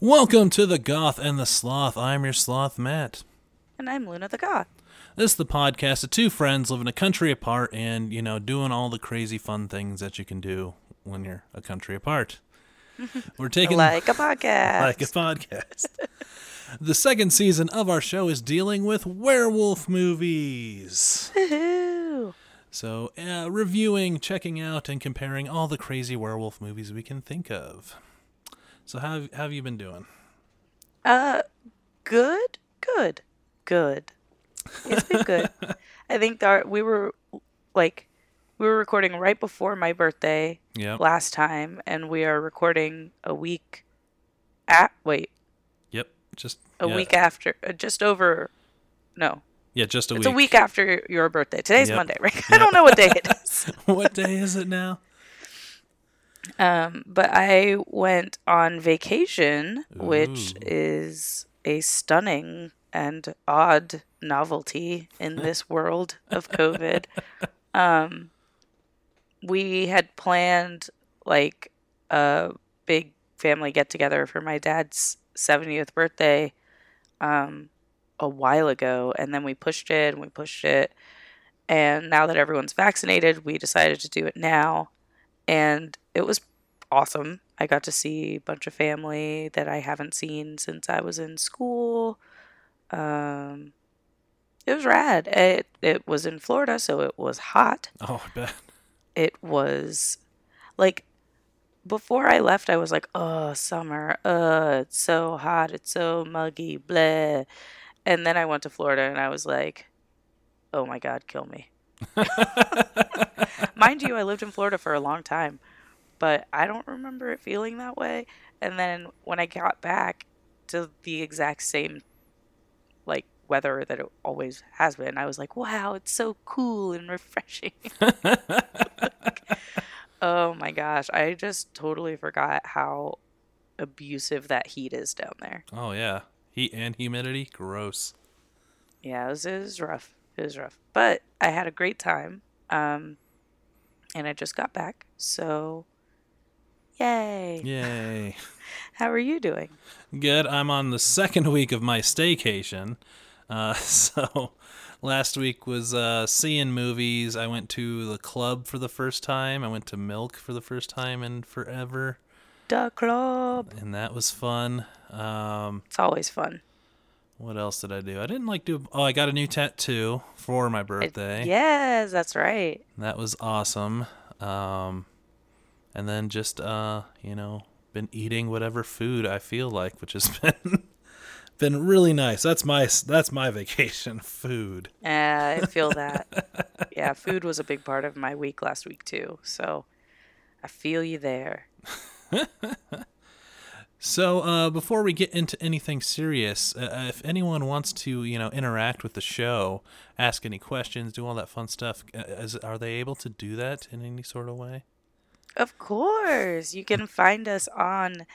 Welcome to the Goth and the Sloth. I'm your sloth, Matt. And I'm Luna the Goth. This is the podcast of two friends living a country apart and, you know, doing all the crazy fun things that you can do when you're a country apart. We're taking Like a podcast. like a podcast. the second season of our show is dealing with werewolf movies. Woohoo. So, uh, reviewing, checking out, and comparing all the crazy werewolf movies we can think of. So, how, how have you been doing? Uh, good, good, good. It's been good. I think our, we were like, we were recording right before my birthday Yeah. last time, and we are recording a week at wait Yep. Just a yeah. week after, uh, just over. No, Yeah, just a it's week. It's a week after your birthday. Today's Yep. Monday, right? I don't know what day it is. what day is it now? Um, but I went on vacation, which is a stunning and odd novelty in this world of COVID. um, we had planned like a big family get together for my dad's 70th birthday um, a while ago, and then we pushed it and we pushed it. And now that everyone's vaccinated, we decided to do it now and it was awesome. I got to see a bunch of family that I haven't seen since I was in school. Um, it was rad. It it was in Florida, so it was hot. Oh, I bet. It was like before I left, I was like, "Oh, summer. Uh, it's so hot. It's so muggy. Blah." And then I went to Florida, and I was like, "Oh my God, kill me." Mind you, I lived in Florida for a long time, but I don't remember it feeling that way. And then when I got back to the exact same like weather that it always has been, I was like, "Wow, it's so cool and refreshing." oh my gosh, I just totally forgot how abusive that heat is down there. Oh, yeah. Heat and humidity? Gross. Yeah, it was, it was rough. It was rough, but I had a great time. Um, and I just got back, so yay! Yay. How are you doing? Good. I'm on the second week of my staycation. Uh, so last week was uh, seeing movies. I went to the club for the first time. I went to Milk for the first time in forever, The club. and that was fun. Um, It's always fun. what else did I do? I didn't like do. Oh, I got a new tattoo for my birthday. Yes, that's right. That was awesome. Um, and then just uh, you know, been eating whatever food I feel like, which has been been really nice. That's my that's my vacation food. Yeah, I feel that. yeah, food was a big part of my week last week too. So I feel you there. So uh, before we get into anything serious, uh, if anyone wants to you know interact with the show, ask any questions, do all that fun stuff, uh, is, are they able to do that in any sort of way? Of course. You can find us on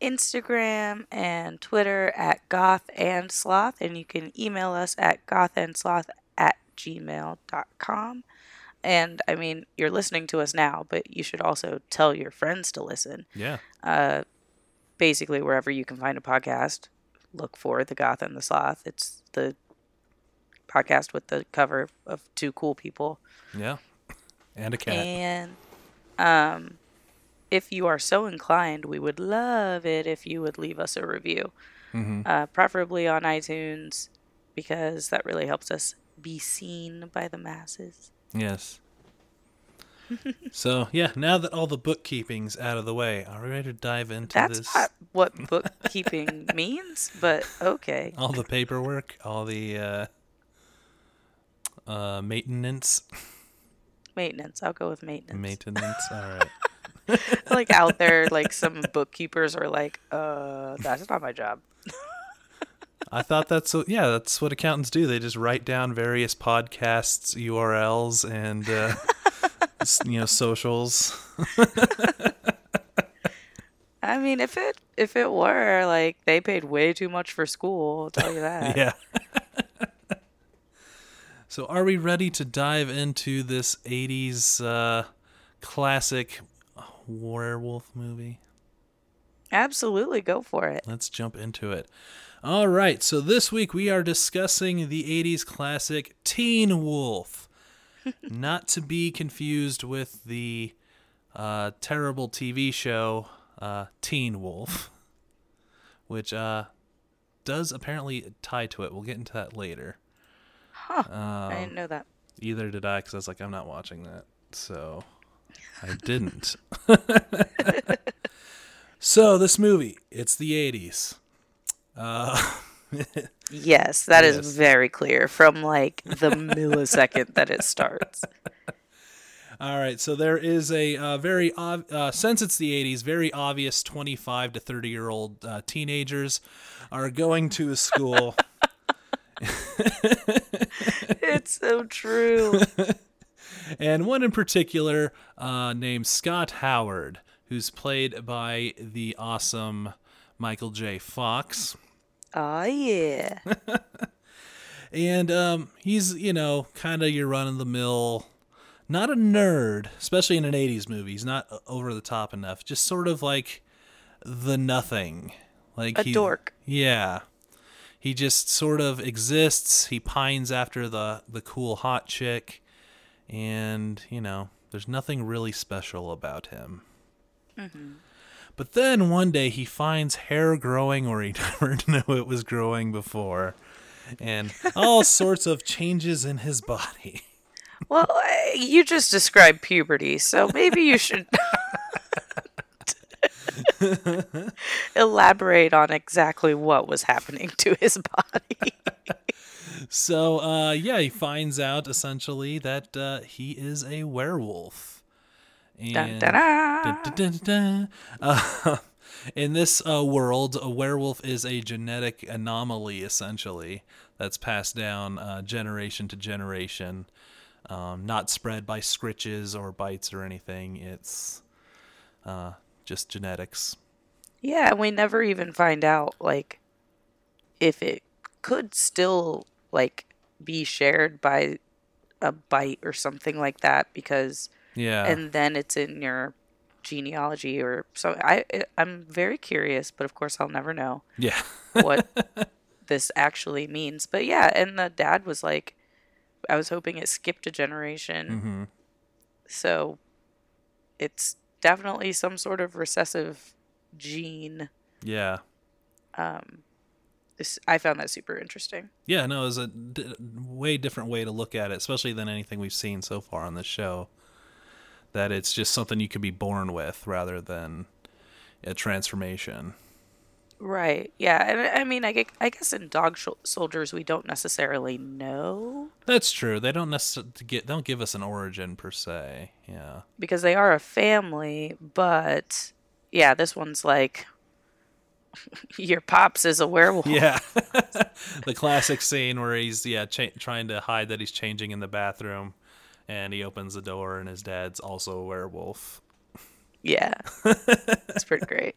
Instagram and Twitter at Goth and Sloth, and you can email us at gothandsloth at gmail.com. And I mean, you're listening to us now, but you should also tell your friends to listen. Yeah. Uh, basically, wherever you can find a podcast, look for The Goth and the Sloth. It's the podcast with the cover of two cool people. Yeah. And a cat. And um, if you are so inclined, we would love it if you would leave us a review, hmm uh, preferably on iTunes, because that really helps us be seen by the masses. Yes. so yeah, now that all the bookkeeping's out of the way, are we ready to dive into That's this? not what bookkeeping means, but okay. All the paperwork, all the uh, uh, maintenance, Maintenance. I'll go with maintenance. maintenance. all right. like out there, like some bookkeepers are like, uh, that's not my job. I thought that's what, yeah, that's what accountants do. They just write down various podcasts URLs and uh, you know socials. I mean, if it if it were like they paid way too much for school, I'll tell you that. yeah. So, are we ready to dive into this '80s uh, classic werewolf movie? Absolutely, go for it. Let's jump into it. All right, so this week we are discussing the 80s classic Teen Wolf. Not to be confused with the uh, terrible TV show uh, Teen Wolf, which uh, does apparently tie to it. We'll get into that later. Huh. I didn't know that. Either did I, because I was like, I'm not watching that. So I didn't. so this movie, it's the 80s. Uh, Yes, that is Yes. very clear from like the millisecond that it starts. all right, so there is a uh, very ob- uh, since it's the 80s, very obvious 25 to 30 year old uh, teenagers are going to a school. It's so true. and one in particular uh, named Scott Howard, who's played by the awesome Michael J. Fox. Oh yeah. And um, he's, you know, kind of your run of the mill, not a nerd, especially in an 80s movie. He's not over the top enough. Just sort of like the nothing. Like A he- dork. Yeah. He just sort of exists. He pines after the, the cool hot chick. And, you know, there's nothing really special about him. Mm-hmm. But then one day he finds hair growing where he never knew it was growing before, and all sorts of changes in his body. Well, uh, you just described puberty, so maybe you should elaborate on exactly what was happening to his body. So, uh, yeah, he finds out essentially that uh, he is a werewolf. And dun, dun. Dun. Uh, in this uh, world, a werewolf is a genetic anomaly, essentially, that's passed down uh, generation to generation, um, not spread by scritches or bites or anything. It's uh, just genetics. Yeah, and we never even find out like if it could still like be shared by a bite or something like that because Yeah. and then it's in your genealogy or so I I'm very curious, but of course I'll never know yeah. what this actually means. But yeah, and the dad was like I was hoping it skipped a generation. hmm So it's definitely some sort of recessive gene. Yeah. Um, this, I found that super interesting. Yeah, no, it was a d- way different way to look at it, especially than anything we've seen so far on this show. That it's just something you could be born with rather than a transformation. Right. Yeah. And I- mean, I, I guess in dog sh- soldiers, we don't necessarily know That's true. They don't necessarily get don't give us an origin per se. Yeah. because they are a family. But yeah, this one's like your pops is a werewolf. Yeah. the classic scene where he's yeah cha- trying to hide that he's changing in the bathroom, and he opens the door and his dad's also a werewolf. Yeah. it's pretty great.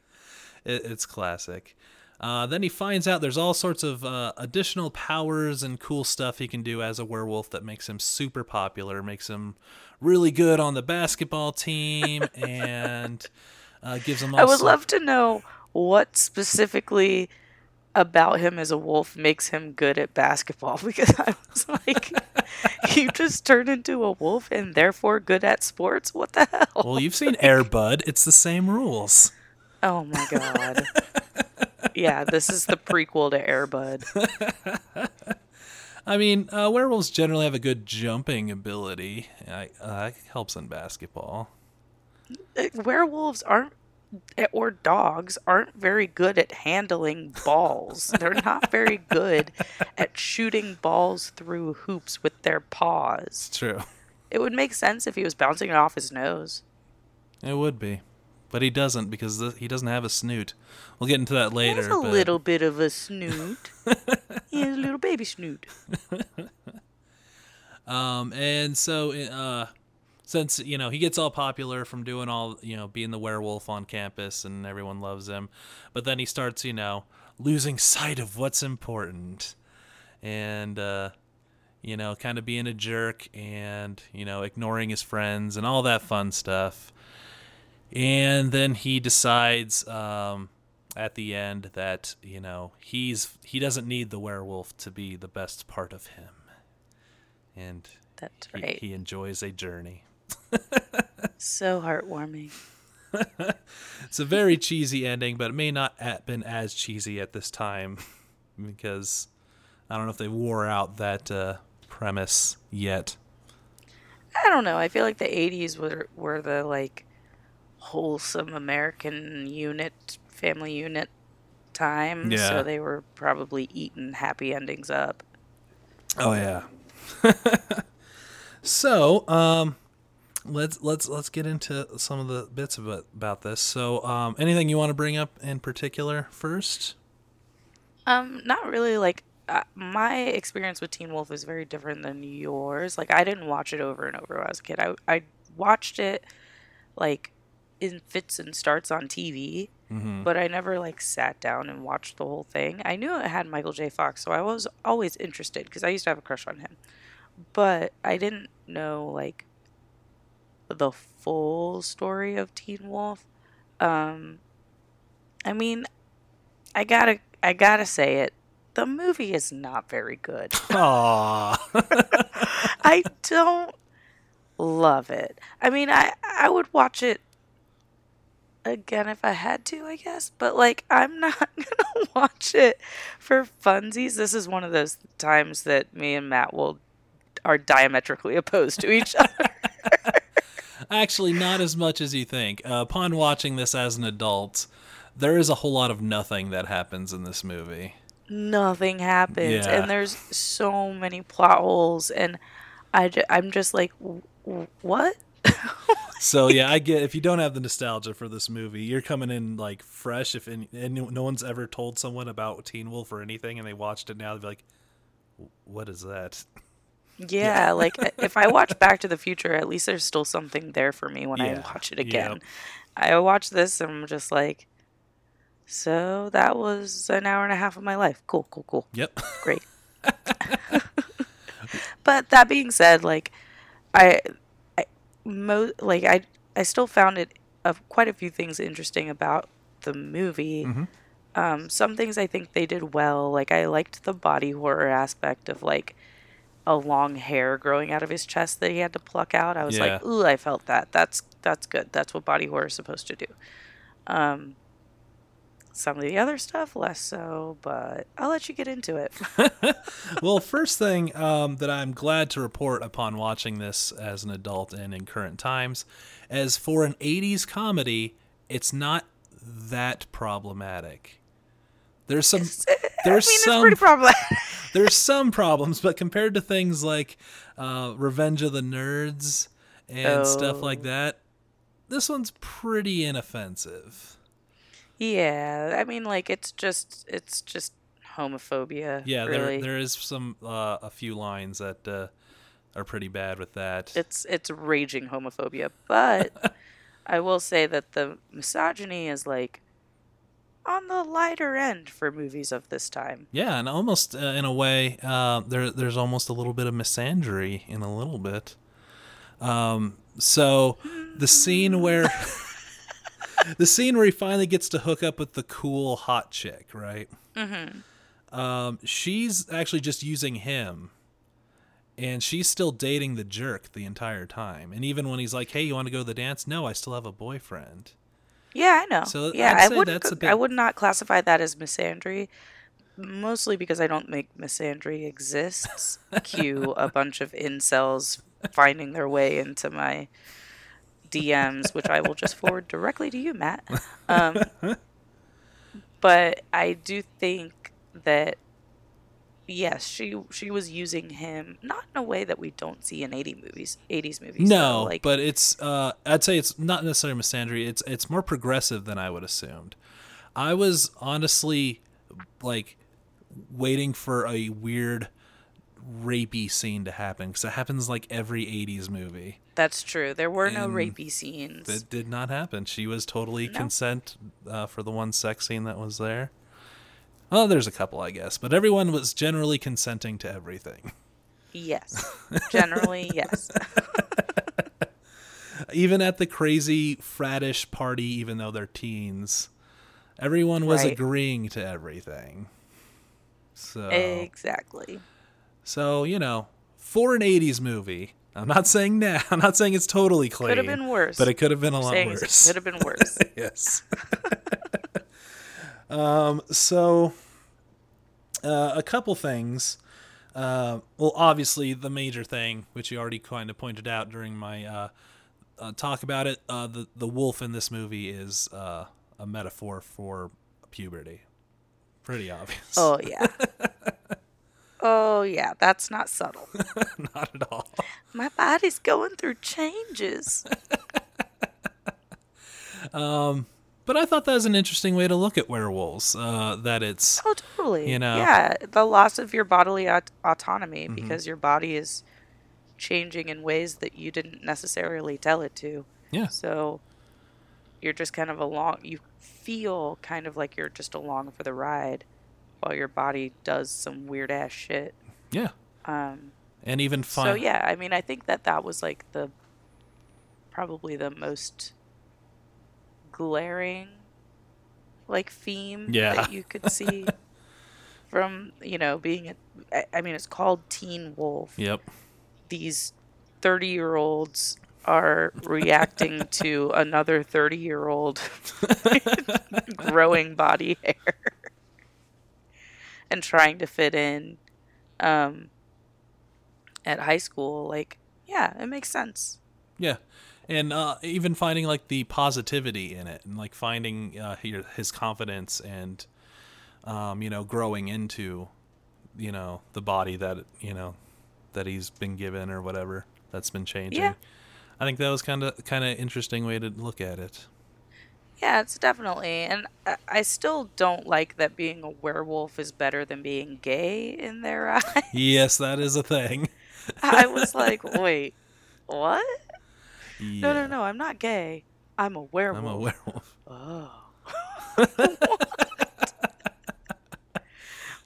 It, it's classic. Uh, then he finds out there's all sorts of uh, additional powers and cool stuff he can do as a werewolf that makes him super popular, makes him really good on the basketball team, and uh, gives him. I would love to know what specifically about him as a wolf makes him good at basketball because I was like, you just turned into a wolf and therefore good at sports? What the hell? Well, you've seen Air Bud. It's the same rules. Oh my god. yeah, this is the prequel to Airbud. I mean, uh, werewolves generally have a good jumping ability. I, uh, helps in basketball. Uh, Werewolves aren't eh, or dogs aren't very good at handling balls. They're not very good at shooting balls through hoops with their paws. It's true. It would make sense if he was bouncing it off his nose. It would be, but he doesn't because th- he doesn't have a snoot. We'll get into that He later. has a but- little bit of a snoot. he has a little baby snoot. Um, and so, uh, since you know he gets all popular from doing all you know being the werewolf on campus and everyone loves him, but then he starts you know losing sight of what's important, and uh, you know kind of being a jerk and you know ignoring his friends and all that fun stuff. And then he decides um, at the end that you know he's he doesn't need the werewolf to be the best part of him, and That's he, right. he enjoys a journey. So heartwarming. It's a very cheesy ending, but it may not have been as cheesy at this time because I don't know if they wore out that uh, premise yet. I don't know. I feel like the '80s were were the like wholesome American unit, family unit time. Yeah. So they were probably eating happy endings up. Oh yeah. so, um, let's let's let's get into some of the bits about about this. So, um, anything you want to bring up in particular first? Um, not really. Like uh, my experience with Teen Wolf is very different than yours. Like I didn't watch it over and over when I was a kid. I I watched it like in fits and starts on TV, Mm-hmm. but I never like sat down and watched the whole thing. I knew it had Michael J. Fox, so I was always interested because I used to have a crush on him. But I didn't know like the full story of Teen Wolf. Um, I mean, I gotta I gotta say it. The movie is not very good. Aww. I don't love it. I mean, I I would watch it again if I had to, I guess. But like, I'm not gonna watch it for funsies. This is one of those times that me and Matt will are diametrically opposed to each other. Actually, not as much as you think. Uh, upon watching this as an adult, there is a whole lot of nothing that happens in this movie. Nothing happens, Yeah. and there's so many plot holes, and I I'm just like, "W- w- what? So yeah, I get if you don't have the nostalgia for this movie, you're coming in like fresh. If any, and no one's ever told someone about Teen Wolf or anything, and they watched it now, they'd be like, "What is that?" Yeah, like if I watch Back to the Future, at least there's still something there for me when I watch it again. yep. I watch this and I'm just like, so that was an hour and a half of my life. Cool, cool, cool. Yep. Great. but that being said, like I, I mo- like I I still found it of quite a few things interesting about the movie. Mhm. Um, some things I think they did well. Like I liked the body horror aspect of like a long hair growing out of his chest that he had to pluck out. I was like, Yeah. ooh, I felt that. That's that's good. That's what body horror is supposed to do. Um, some of the other stuff less so, but I'll let you get into it. well, first thing um, that I'm glad to report upon watching this as an adult and in current times, as for an '80s comedy, it's not that problematic. There's some I mean, there's it's some pretty problematic. there's some problems, but compared to things like uh, Revenge of the Nerds and stuff like Oh. that, this one's pretty inoffensive. Yeah, I mean, like it's just it's just homophobia. Yeah, really. there there is some uh, a few lines that uh, are pretty bad with that. it's it's raging homophobia, but I will say that the misogyny is like on the lighter end for movies of this time. yeah, and almost uh, in a way, uh, there there's almost a little bit of misandry in a little bit. Um, so the scene where the scene where he finally gets to hook up with the cool hot chick, right? Mm-hmm. Um, she's actually just using him, and she's still dating the jerk the entire time. And even when he's like, "Hey, you want to go to the dance?" No, I still have a boyfriend. Yeah, I know. So yeah, I'd I would that's a I bit- would not classify that as misandry. Mostly because I don't think misandry exists. Cue a bunch of incels finding their way into my DMs, which I will just forward directly to you, Matt. Um, but I do think that yes, she she was using him not in a way that we don't see in eighty movies, eighties movies. though, No, like but it's uh, I'd say it's not necessarily misandry. It's it's more progressive than I would assumed. I was honestly like waiting for a weird rapey scene to happen because it happens like every 80s movie that's true. There were no And rapey scenes. that did not happen she was totally No. consent uh, for the one sex scene that was there well there's a couple i guess but everyone was generally consenting to everything Yes. Generally, yes. even at the crazy fratish party even though they're teens Everyone was Right. agreeing to everything. So Exactly. So you know, for an '80s movie, I'm not saying now. I'm not saying it's totally clean. Could have been worse. but it could have been a lot worse. Could have been worse. yes. um, so, uh, a couple things. Uh, well, obviously, the major thing, which you already kind of pointed out during my uh, uh, talk about it, uh, the the wolf in this movie is uh, a metaphor for puberty. Pretty obvious. oh yeah. Oh yeah, that's not subtle. Not at all. My body's going through changes. But I thought that was an interesting way to look at werewolves. Uh, that it's Oh, totally. You know? Yeah, the loss of your bodily aut- autonomy Mm-hmm. because your body is changing in ways that you didn't necessarily tell it to. yeah, So you're just kind of along. You feel kind of like you're just along for the ride, while your body does some weird ass shit. yeah, Um, and even fun. so yeah, I mean, I think that that was like the probably the most glaring like theme Yeah. that you could see from you know being a I- I mean it's called Teen Wolf. Yep. These 30 year olds are reacting to another 30 year old growing body hair and trying to fit in um, at high school. Like, yeah, it makes sense. Yeah, and uh, even finding like the positivity in it, and like finding uh, his, confidence, and um, you know, growing into, you know, the body that you know that he's been given or whatever that's been changing. Yeah. I think that was kind of kind of interesting way to look at it. Yeah, it's definitely. And I, I still don't like that being a werewolf is better than being gay in their eyes. yes, that is a thing. I was like, wait, what? Yeah, No, no, no, I'm not gay. I'm a werewolf. I'm a werewolf. Oh.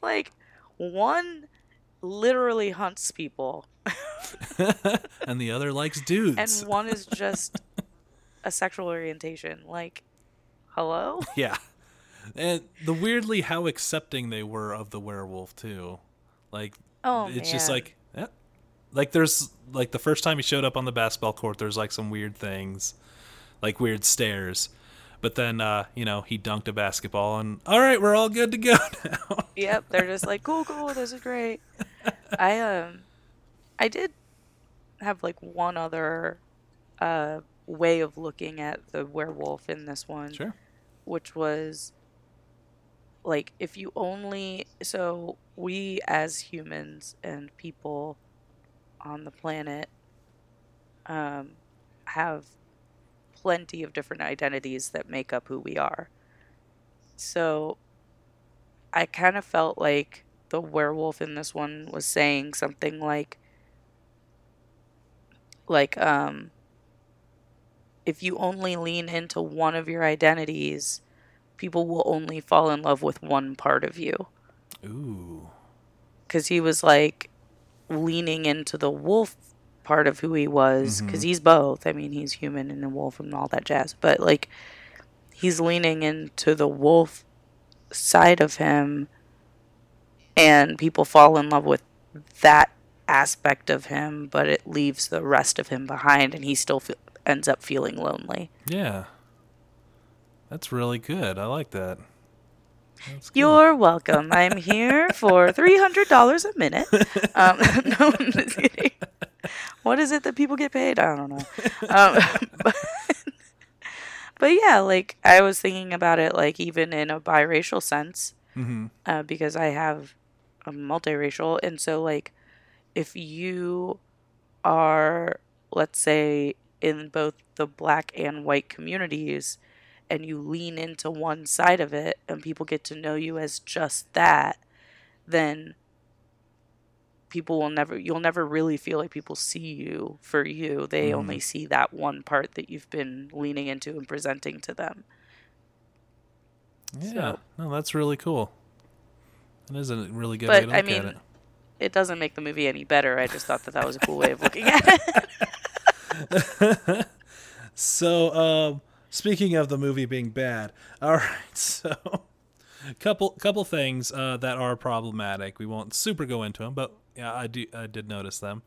like, one literally hunts people, and the other likes dudes. and one is just a sexual orientation. Like, hello? Yeah. And the weirdly how accepting they were of the werewolf too. Like Oh, it's just like eh. like there's like the first time he showed up on the basketball court there's like some weird things. Like weird stares. But then uh, you know, he dunked a basketball and all right, we're all good to go now. Yep, they're just like, cool, cool, this is great. I um, I did have like one other uh way of looking at the werewolf in this one, sure. Which was like if you only so we as humans and people on the planet um have plenty of different identities that make up who we are. So I kind of felt like the werewolf in this one was saying something like like um if you only lean into one of your identities, people will only fall in love with one part of you. Ooh. Cuz he was like leaning into the wolf part of who he was mm-hmm. cuz he's both. I mean, he's human and a wolf and all that jazz, but like he's leaning into the wolf side of him and people fall in love with that aspect of him but it leaves the rest of him behind and he still fe- ends up feeling lonely Yeah. That's really good. I like that. That's cool. you're welcome i'm here for $300 a minute um, no I'm just kidding. what is it that people get paid i don't know um, but, but yeah like i was thinking about it like even in a biracial sense Mhm. uh, because I have a multiracial, and so like if you are, let's say, in both the black and white communities, and you lean into one side of it, and people get to know you as just that, then people will never you'll never really feel like people see you for you they only mm-hmm. see that one part that you've been leaning into and presenting to them Yeah. So- No, that's really cool. That is a really good But, way to look I at mean, it. it doesn't make the movie any better i just thought that that was a cool way of looking at it So, um, speaking of the movie being bad, all right, so couple couple things uh, that are problematic. We won't super go into them, but yeah, I do I did notice them.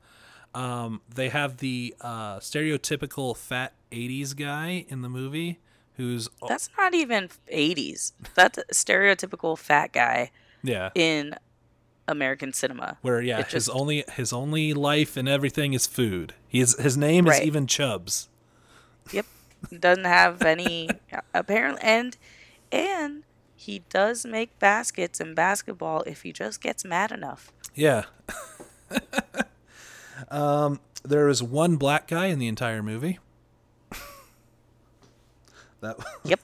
Um, they have the uh, stereotypical fat '80s guy in the movie who's That's not even 80s. That's a stereotypical fat guy yeah in American cinema. where yeah it his only his only life and everything is food. He's his name is even Chubs. Yep. Doesn't have any apparently and and he does make baskets in basketball if he just gets mad enough. Yeah. um, there is one black guy in the entire movie. that Yep.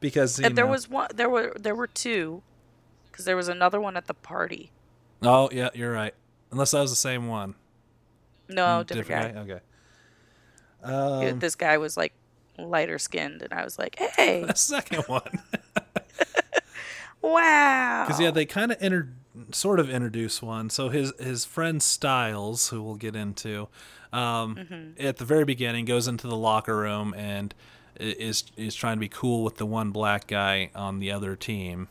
because and there know- was one there were there were two cuz there was another one at the party. Oh yeah, you're right. Unless that was the same one. No, different, guy. Okay. It- Um, this guy was like lighter skinned and I was like, "Hey, the second one. wow." Because yeah, they kind of inter- sort of introduce one. So his his friend Stiles, who we'll get into, um, Mm-hmm. at the very beginning, goes into the locker room and is is trying to be cool with the one black guy on the other team.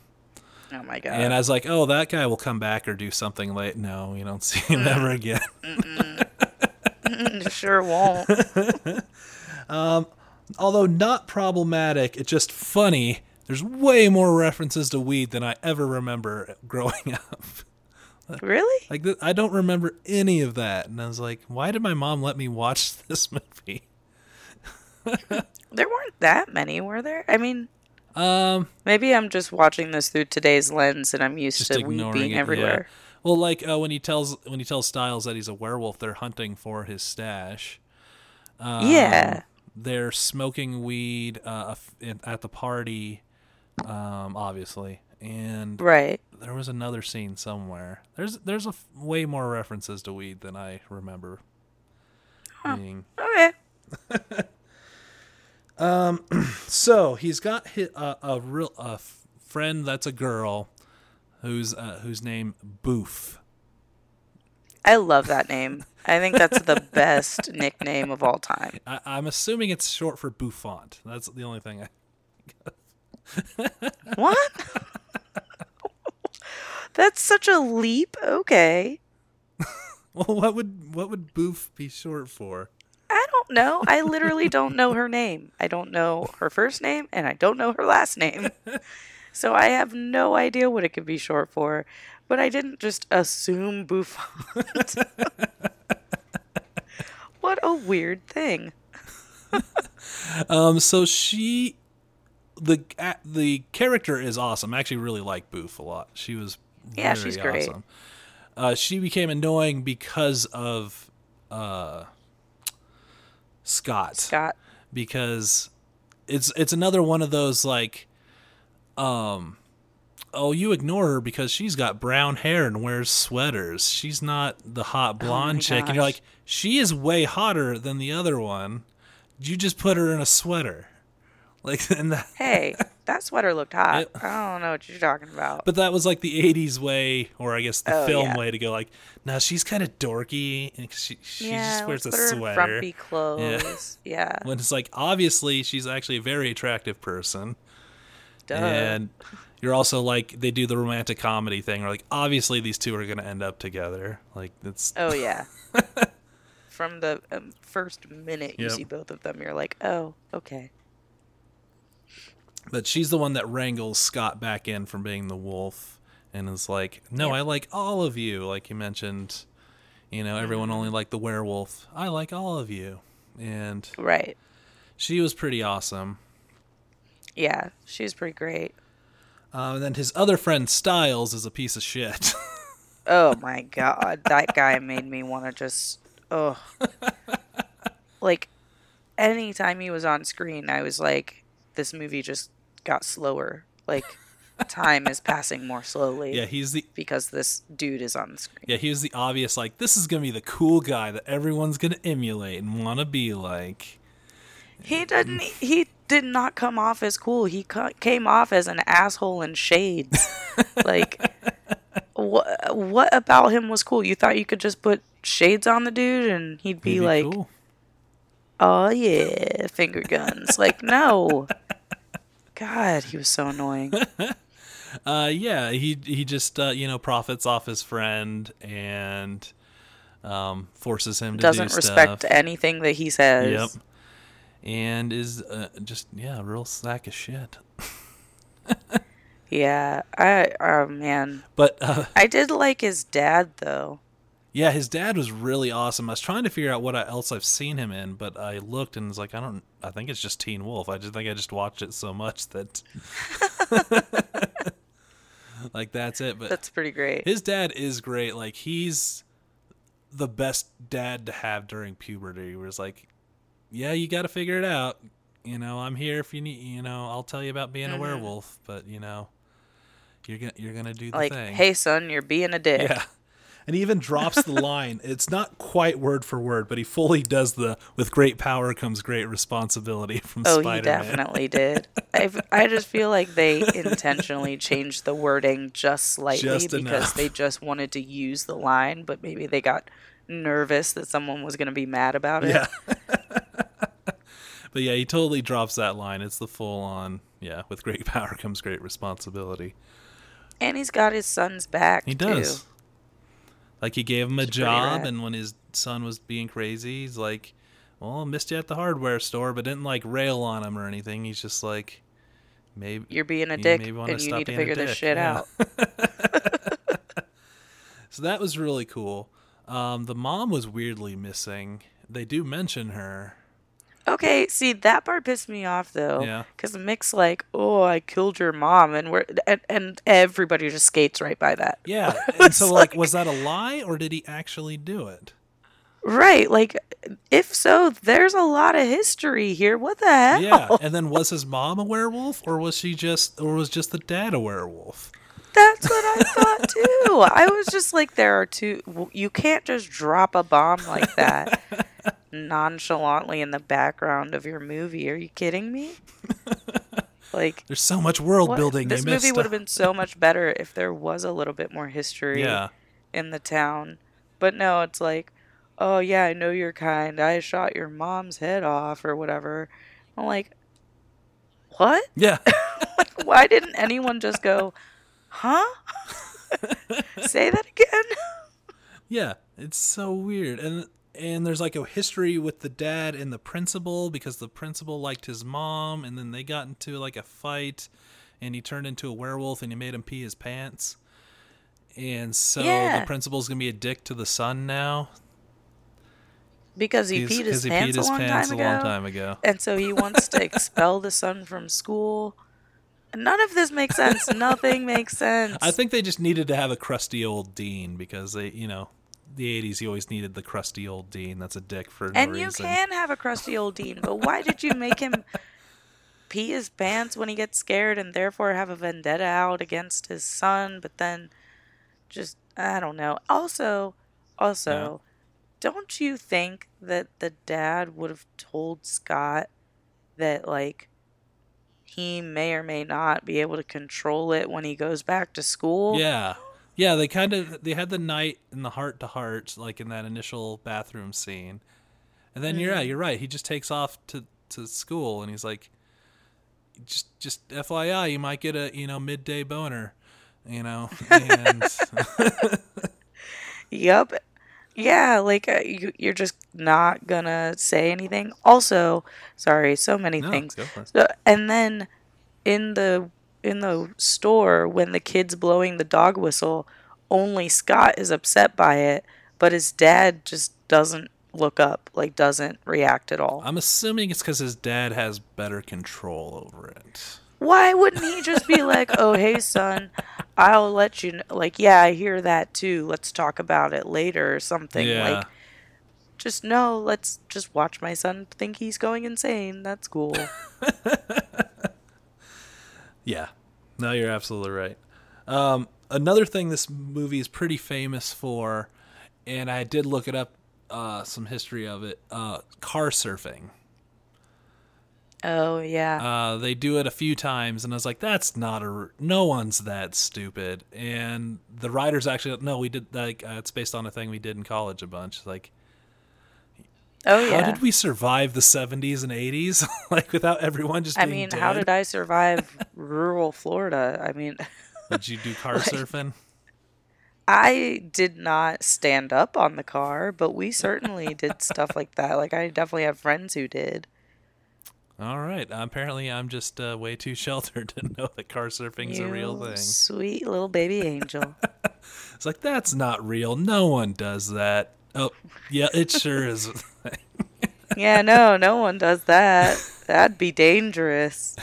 Oh my god. And I was like, oh, that guy will come back or do something late. No, you don't see him mm. ever again. sure won't. Um, although not problematic, it's just funny. There's way more references to weed than I ever remember growing up. really? Like th- I don't remember any of that, and I was like, why did my mom let me watch this movie? There weren't that many, were there? I mean, Um, maybe I'm just watching this through today's lens and I'm used to weed ignoring being yeah. everywhere. Well, like uh, when he tells when he tells Stiles that he's a werewolf, they're hunting for his stash. Um, Yeah. they're smoking weed uh, at the party, um, obviously, and Right. there was another scene somewhere. There's there's a f- way more references to weed than I remember. Being. Okay. So he's got hi a, a real a f- friend that's a girl, who's uh, whose name Boof. I love that name. I think that's the best nickname of all time. I, I'm assuming it's short for Bouffant. That's the only thing. I, What? that's such a leap. Okay. well, what would what would Boof be short for? Don't know. I literally don't know her name. I don't know her first name and I don't know her last name. So I have no idea what it could be short for. But I didn't just assume Bouffant. what a weird thing. Um, so she, the a- the character is awesome. I actually really like Boof a lot. She was Yeah, she's great. awesome. Uh, she became annoying because of uh, Scott. Scott. because it's it's another one of those like um oh you ignore her because she's got brown hair and wears sweaters. She's not the hot blonde chick. And you're like she is way hotter than the other one. You just put her in a sweater. Like and that, Hey, that sweater looked hot. It- I don't know what you're talking about. but that was like the 80s way or i guess the Oh, film yeah. way to go like no she's kind of dorky and she, she yeah, just wears a let's put her in sweater frumpy clothes. Yeah. when it's like obviously she's actually a very attractive person Duh. and you're also like they do the romantic comedy thing where like obviously these two are going to end up together like it's Oh yeah. From the um, first minute you Yep. see both of them, you're like, oh, okay. But she's the one that wrangles scott back in from being the wolf and is like no Yep. i like all of you like you mentioned you know everyone only liked the werewolf i like all of you and Right. she was pretty awesome Yeah, she was pretty great. uh, and then his other friend stiles is a piece of shit Oh my god, that guy made me want to just oh. Like anytime he was on screen, I was like this movie just got slower. Like time is passing more slowly yeah he's the because this dude is on the screen. Yeah, he was the obvious like this is gonna be the cool guy that everyone's gonna emulate and want to be like. He didn't he did not come off as cool. He ca- came off as an asshole in shades. like what what about him was cool? You thought you could just put shades on the dude and he'd be, He'd like cool. oh yeah, finger guns. Like, no. God, he was so annoying. Uh, yeah, he he just uh, you know profits off his friend and um, forces him to Doesn't do respect stuff. anything that he says. Yep. And is uh, just yeah, a real sack of shit. Yeah. I oh man. But uh, I did like his dad though. Yeah, his dad was really awesome. I was trying to figure out what else I've seen him in, but I looked and was like, I don't. I think it's just Teen Wolf. I just think I just watched it so much that. like that's it. But That's pretty great. his dad is great. Like he's the best dad to have during puberty. Where it's like, yeah, you got to figure it out. You know, I'm here if you need. You know, I'll tell you about being Mm-hmm. a werewolf, but you know, you're gonna you're gonna do the like, thing. hey son, you're being a dick. yeah. And he even drops the line. It's not quite word for word, but he fully does the "with great power comes great responsibility" from Oh, Spider-Man. He definitely did. I I just feel like they intentionally changed the wording just slightly Just because they just wanted to use the line, but maybe they got nervous that someone was going to be mad about it. Yeah. but yeah, he totally drops that line. It's the full on, yeah, with great power comes great responsibility. And he's got his son's back. He does. Too. Like he gave him a pretty job, and when his son was being crazy, he's like, "Well, missed you at the hardware store," but didn't like rail on him or anything. He's just like, "Maybe You're being a you dick, and you need to figure this shit Yeah. out. So that was really cool. Um, the mom was weirdly missing. They do mention her. Okay, see that part pissed me off though. Yeah. Because Mick's like, "Oh, I killed your mom," and we're and, and everybody just skates right by that. Yeah, and so like, like- was that a lie or did he actually do it? Right. Like, if so, there's a lot of history here. What the hell? Yeah, and then was his mom a werewolf, or was she just, or was just the dad a werewolf? That's what I thought too. I was just like, there are two. You can't just drop a bomb like that nonchalantly in the background of your movie. Are you kidding me? Like, There's so much world what? building. this movie would have been so much better if there was a little bit more history Yeah, in the town. But no, it's like, oh yeah, I know you're kind. I shot your mom's head off or whatever. I'm like, what? yeah. Why didn't anyone just go, huh? Say that again? Yeah, it's so weird. And and there's like a history with the dad and the principal because the principal liked his mom and then they got into like a fight and he turned into a werewolf and he made him pee his pants. And so Yeah. the principal's going to be a dick to the son now. Because he He's- peed his he pants, peed his a, long pants time a long time ago. And so he wants to expel the son from school. None of this makes sense. Nothing makes sense. I think they just needed to have a crusty old dean because they, you know, the 80s, you always needed the crusty old dean. That's a dick for no and you reason. can have a crusty old dean, but why did you make him pee his pants when he gets scared and therefore have a vendetta out against his son? But then just, I don't know. Also, also, don't you think that the dad would have told Scott that, like, he may or may not be able to control it when he goes back to school? Yeah. Yeah, they kind of they had the night and the heart to heart like in that initial bathroom scene. And then you're yeah, Mm-hmm. you're right. He just takes off to to school and he's like just just FYI, you might get a, you know, midday boner, you know. And Yep. Yeah, like uh, you, you're just not gonna say anything. Also, sorry, so many No, things. go for it. So, and then in the in the store when the kid's blowing the dog whistle, only Scott is upset by it, but his dad just doesn't look up, like doesn't react at all. I'm assuming it's cuz his dad has better control over it. Why wouldn't he just be like, "Oh, hey, son, I'll let you know." Like, yeah, I hear that too. Let's talk about it later or something. Yeah. Like, just no. Let's just watch my son think he's going insane. That's cool. Yeah. No, you're absolutely right. Um, another thing this movie is pretty famous for, and I did look it up, uh, some history of it. Uh, car surfing. oh yeah. Uh, they do it a few times, and I was like, "That's not a No one's that stupid." And the writers actually, no, we did like uh, it's based on a thing we did in college a bunch. Like, Oh yeah. How did we survive the 70s and 80s? like without everyone just I mean, dead? how did I survive rural Florida? I mean, Did you do car surfing? I did not stand up on the car, but we certainly did stuff like that. Like I definitely have friends who did. All right. Apparently, I'm just uh, way too sheltered to know that car surfing's a real thing. Sweet little baby angel. It's like that's not real. No one does that. Oh, yeah, it sure is. yeah, no, no one does that. That'd be dangerous.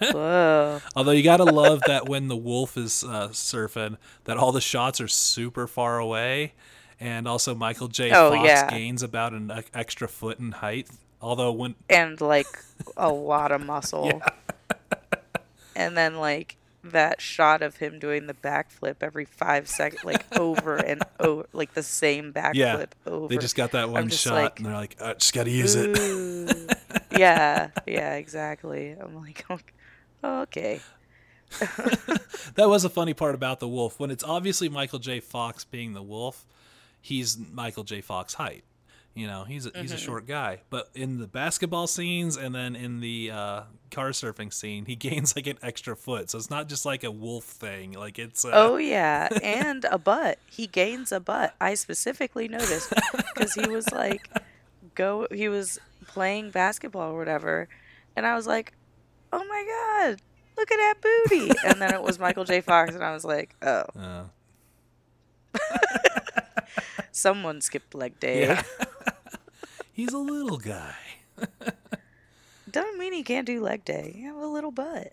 Whoa. Although you gotta love that when the wolf is uh, surfing, that all the shots are super far away, and also Michael J. Oh, Fox yeah. gains about an extra foot in height. Although when And like a lot of muscle. And then like that shot of him doing the backflip every five seconds, like over and over, like the same backflip yeah, over. they just got that one shot, like, and they're like, I just gotta use it. Yeah, yeah, exactly. I'm like, oh, okay. That was a funny part about the wolf. When it's obviously Michael J. Fox being the wolf, he's Michael J. Fox height. You know, he's a, Mm-hmm. he's a short guy. But in the basketball scenes and then in the uh, car surfing scene, he gains like an extra foot. So it's not just like a wolf thing. Like it's uh, Oh yeah, and a butt. He gains a butt. I specifically noticed because he was like, go. He was playing basketball or whatever, and I was like, oh my god, look at that booty. And then it was Michael J. Fox, and I was like, oh, uh, someone skipped leg day. yeah. He's a little guy. Doesn't mean he can't do leg day. You have a little butt,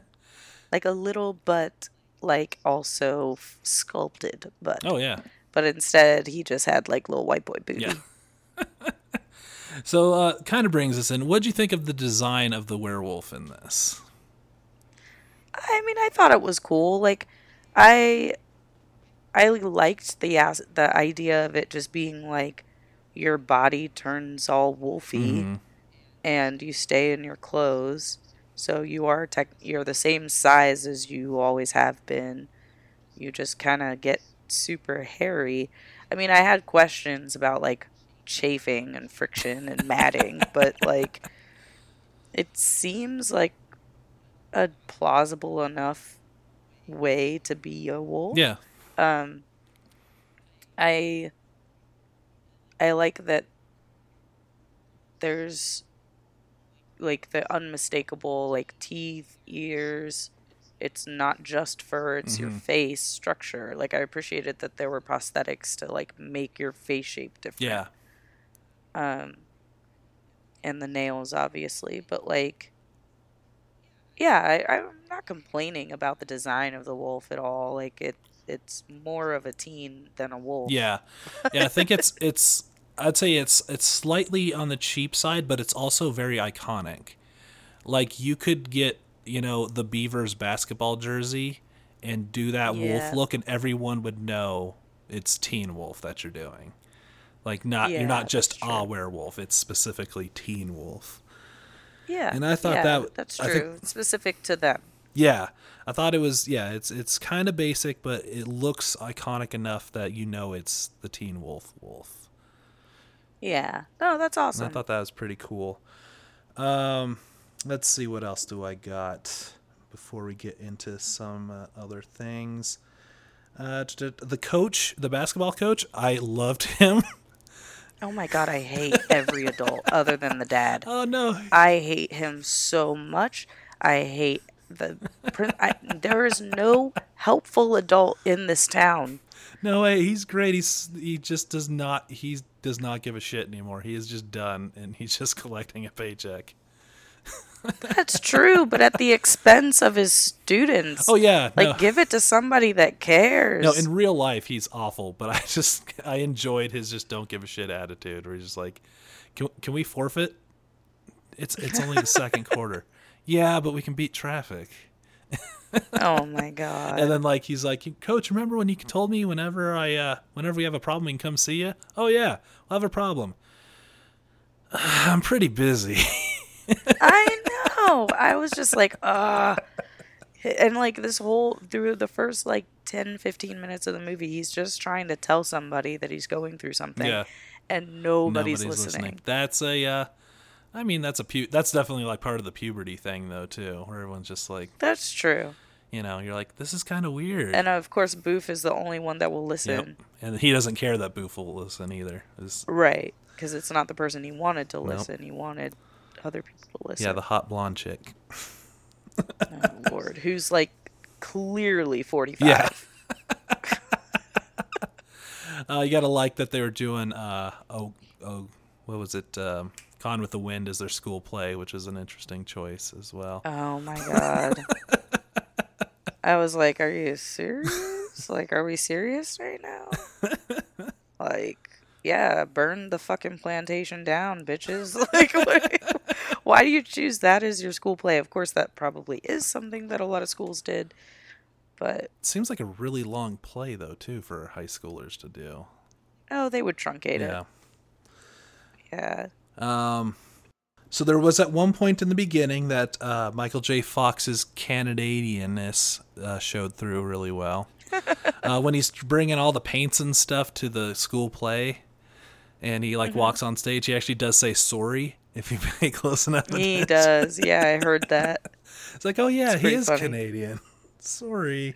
like a little butt, like also sculpted butt. Oh yeah. But instead, he just had like little white boy booty. Yeah. So uh, kind of brings us in. What'd you think of the design of the werewolf in this? I mean, I thought it was cool. Like, I, I liked the as- the idea of it just being like your body turns all wolfy, Mhm. and you stay in your clothes, so you are tech. You're the same size as you always have been. You just kind of get super hairy. I mean, I had questions about like chafing and friction and matting, but like, it seems like a plausible enough way to be a wolf. Yeah. Um I I like that there's like the unmistakable like teeth, ears. It's not just fur, it's your Mhm. face structure. Like I appreciated that there were prosthetics to like make your face shape different Yeah. um and the nails obviously but like yeah I, i'm not complaining about the design of the wolf at all like it it's more of a teen than a wolf Yeah, yeah. I think it's it's. I'd say it's it's slightly on the cheap side, but it's also very iconic. Like you could get you know the Beavers basketball jersey and do that Yeah. wolf look, and everyone would know it's Teen Wolf that you're doing. Like not you're not just a werewolf; it's specifically Teen Wolf. yeah And I thought yeah, that- that's true think- specific to them Yeah, I thought it was. Yeah, it's it's kind of basic, but it looks iconic enough that you know it's the Teen Wolf wolf. yeah no that's And awesome I thought that was pretty cool. Um, let's see what else do I got before we get into some uh, other things. Uh, t- t- the coach, the basketball coach, I loved him. oh my god i hate every adult other than the dad oh no, I hate him so much. I hate the. I, there is no helpful adult in this town. no way, he's great. He's he just does not he does not give a shit anymore. He is just done, and he's just collecting a paycheck. That's true, but at the expense of his students. Oh yeah, Like, no. give it to somebody that cares. No, in real life he's awful, but I just I enjoyed his just don't give a shit attitude where he's just like, can can we forfeit? It's it's only the second quarter. Yeah, but we can beat traffic. oh my god. And then like he's like, Coach, remember when you told me whenever I uh whenever we have a problem we can come see you? Oh yeah, we'll have a problem. I'm pretty busy. I know. I was just like, uh and like this whole through the first like 10 15 minutes of the movie he's just trying to tell somebody that he's going through something Yeah. and nobody's, listening. That's a. Uh, I mean, that's a pu- That's definitely like part of the puberty thing, though, too, where everyone's just like, that's true you know, you're like, this is kind of weird. and of course boof is the only one that will listen Yep. And he doesn't care that Boof will listen either. It's- right because it's not the person he wanted to listen he wanted other people to listen yeah, the hot blonde chick. oh, lord who's like clearly 45 Yeah. Uh, you gotta like that they were doing uh oh oh what was it um, Gone with the Wind as their school play, which is an interesting choice as well. Oh my god. I was like, are you serious? Like, are we serious right now? like, yeah, burn the fucking plantation down, bitches. Like, what- why do you choose that as your school play? Of course, that probably is something that a lot of schools did, but It seems like a really long play though too for high schoolers to do. oh, they would truncate Yeah. it. Yeah. Um, so there was at one point in the beginning that uh, Michael J. Fox's Canadianness uh, showed through really well. uh, when he's bringing all the paints and stuff to the school play, and he like walks on stage, he actually does say sorry if you pay close enough. He attention. does. Yeah, I heard that. It's like, oh yeah, he is funny. Canadian. Sorry.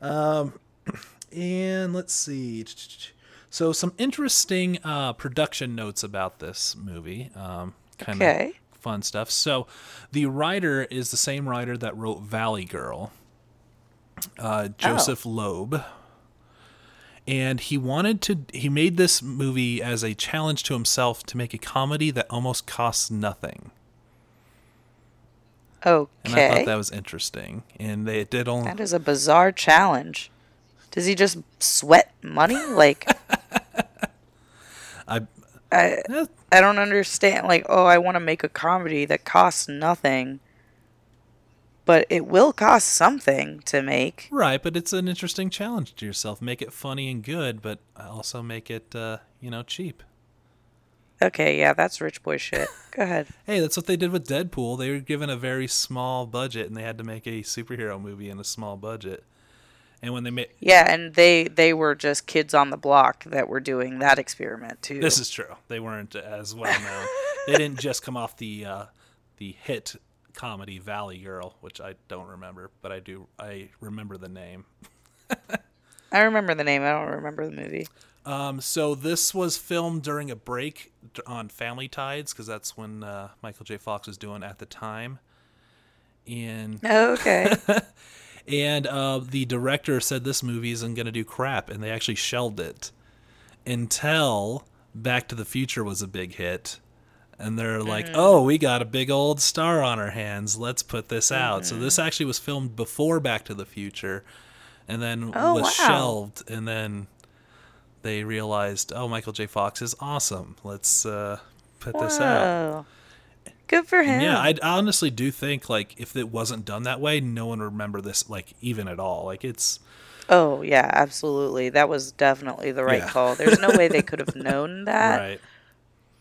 um, and let's see. So some interesting uh, production notes about this movie. Um, kind of Okay. fun stuff. So the writer is the same writer that wrote Valley Girl, uh, Joseph Loeb. And he wanted to, he made this movie as a challenge to himself to make a comedy that almost costs nothing. Oh, and I thought that was interesting. And they did only. That is a bizarre challenge. Does he just sweat money? Like I, I I don't understand like oh I want to make a comedy that costs nothing. But it will cost something to make. right, but it's an interesting challenge to yourself. Make it funny and good, but also make it, uh, you know, cheap. Okay, yeah, that's rich boy shit. Go ahead. Hey, that's what they did with Deadpool. They were given a very small budget, and they had to make a superhero movie in a small budget. And when they made Yeah, and they they were just kids on the block that were doing that experiment too. this is true, they weren't as well known. they didn't just come off the uh, the hit comedy Valley Girl, which I don't remember, but I do I remember the name. I remember the name. I don't remember the movie. Um, so this was filmed during a break on Family Ties because that's when uh, Michael J. Fox was doing at the time. And Okay. and uh, the director said this movie isn't going to do crap, and they actually shelved it until Back to the Future was a big hit. And they're like, Mm. oh, we got a big old star on our hands. Let's put this out. So Mm-hmm. this actually was filmed before Back to the Future and then Oh, was wow. shelved. And then they realized, oh, Michael J. Fox is awesome. Let's uh, put this out. Good for him. Yeah, I honestly do think like if it wasn't done that way, no one would remember this like even at all. Like it's Oh yeah, absolutely. That was definitely the right Yeah. call. There's no way they could have known that right.